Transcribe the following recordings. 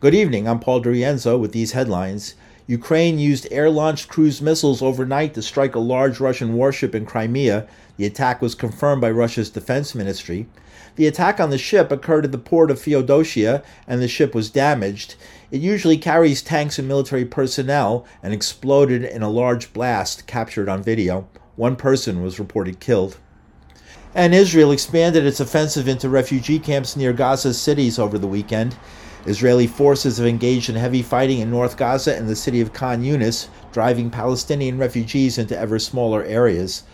Good evening. I'm Paul DeRienzo with these headlines. Ukraine used air launched cruise missiles overnight to strike a large Russian warship in Crimea. The attack was confirmed by Russia's defense ministry. The attack on the ship occurred at the port of Feodosia, and the ship was damaged. It usually carries tanks and military personnel and exploded in a large blast captured on video. One person was reported killed. And Israel expanded its offensive into refugee camps near Gaza's cities over the weekend. Israeli forces have engaged in heavy fighting in North Gaza and the city of Khan Yunis, driving Palestinian refugees into ever smaller areas.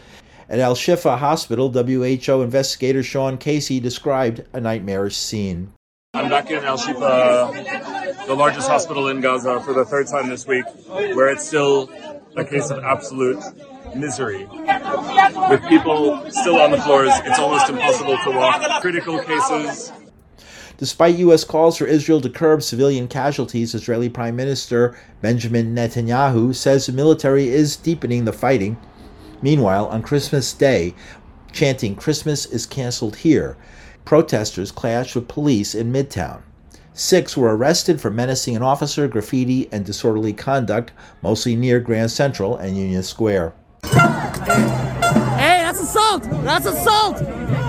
At Al Shifa Hospital, WHO investigator Sean Casey described a nightmarish scene. I'm back in Al Shifa, the largest hospital in Gaza, for the third time this week, where it's still a case of absolute misery. With people still on the floors, it's almost impossible to walk. Critical cases Despite U.S. calls for Israel to curb civilian casualties, Israeli Prime Minister Benjamin Netanyahu says the military is deepening the fighting. Meanwhile, on Christmas Day, chanting Christmas is canceled here, protesters clashed with police in Midtown. Six were arrested for menacing an officer, graffiti, and disorderly conduct, mostly near Grand Central and Union Square. Hey, that's assault! That's assault!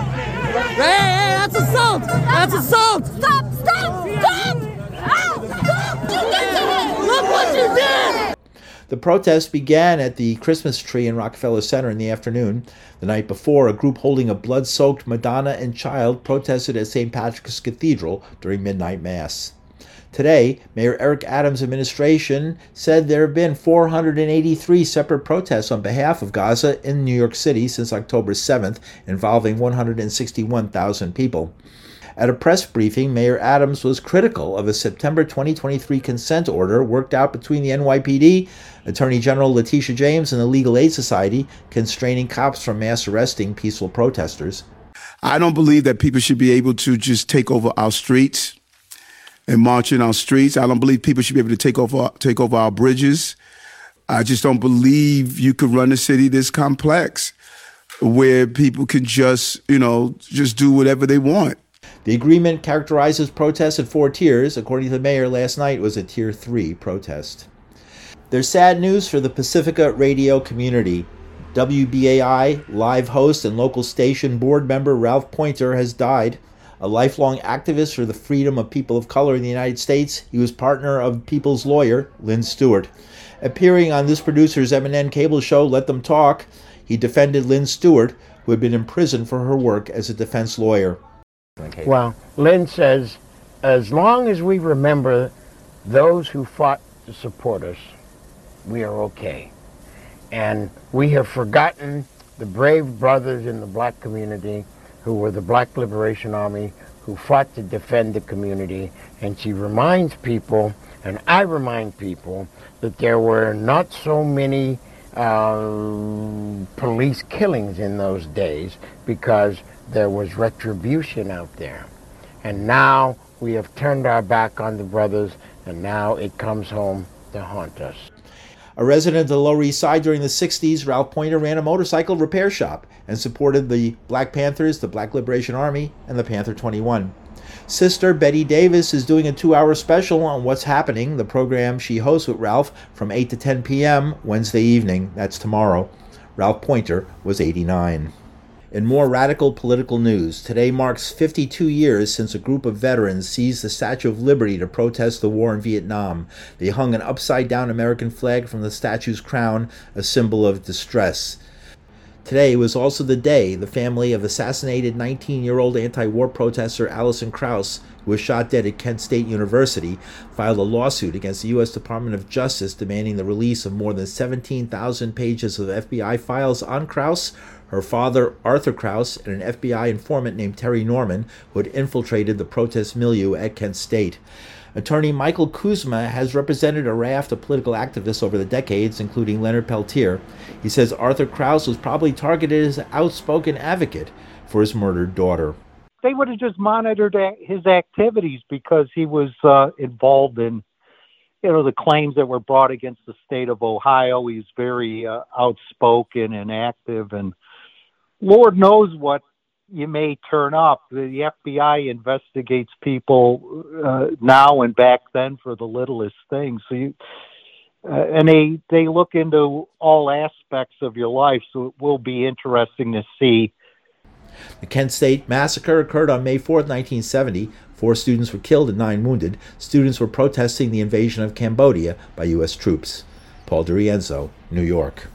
Hey, hey, that's assault! That's assault! Stop! Stop! Stop! Ah, stop! You did it! Look what you did! The protest began at the Christmas tree in Rockefeller Center in the afternoon. The night before, a group holding a blood soaked Madonna and child protested at St. Patrick's Cathedral during midnight mass. Today, Mayor Eric Adams' administration said there have been 483 separate protests on behalf of Gaza in New York City since October 7th, involving 161,000 people. At a press briefing, Mayor Adams was critical of a September 2023 consent order worked out between the NYPD, Attorney General Letitia James, and the Legal Aid Society, constraining cops from mass arresting peaceful protesters. I don't believe that people should be able to just take over our streets and march in our streets. I don't believe people should be able to take over uh, take over our bridges. I just don't believe you could run a city this complex where people can just, you know, just do whatever they want. The agreement characterizes protests at four tiers. According to the mayor, last night was a tier three protest. There's sad news for the Pacifica radio community. WBAI live host and local station board member Ralph Poynter has died. A lifelong activist for the freedom of people of color in the United States, he was partner of People's Lawyer, Lynne Stewart. Appearing on this producer's MNN cable show, Let Them Talk, he defended Lynne Stewart, who had been imprisoned for her work as a defense lawyer. Well, Lynne says, as long as we remember those who fought to support us, we are okay. And we have forgotten the brave brothers in the black community who were the Black Liberation Army, who fought to defend the community. And she reminds people, and I remind people, that there were not so many uh, police killings in those days because there was retribution out there. And now we have turned our back on the brothers, and now it comes home to haunt us. A resident of the Lower East Side during the 60s, Ralph Poynter ran a motorcycle repair shop and supported the Black Panthers, the Black Liberation Army, and the Panther 21. Sister Betty Davis is doing a two hour special on What's Happening, the program she hosts with Ralph from 8 to 10 p.m. Wednesday evening. That's tomorrow. Ralph Poynter was 89. In more radical political news, today marks 52 years since a group of veterans seized the Statue of Liberty to protest the war in Vietnam. They hung an upside down American flag from the statue's crown, a symbol of distress. Today was also the day the family of assassinated 19 year old anti war protester Allison Krause, who was shot dead at Kent State University, filed a lawsuit against the U.S. Department of Justice demanding the release of more than 17,000 pages of FBI files on Krause, her father, Arthur Krause, and an FBI informant named Terry Norman, who had infiltrated the protest milieu at Kent State. Attorney Michael Kuzma has represented a raft of political activists over the decades, including Leonard Peltier. He says Arthur Krause was probably targeted as an outspoken advocate for his murdered daughter. They would have just monitored his activities because he was uh, involved in, you know, the claims that were brought against the state of Ohio. He's very uh, outspoken and active, and Lord knows what you may turn up. The FBI investigates people uh, now and back then for the littlest things. So you, uh, and they they look into all aspects of your life. So it will be interesting to see. The Kent State massacre occurred on May 4, 1970. Four students were killed and nine wounded. Students were protesting the invasion of Cambodia by U.S. troops. Paul DeRienzo, New York.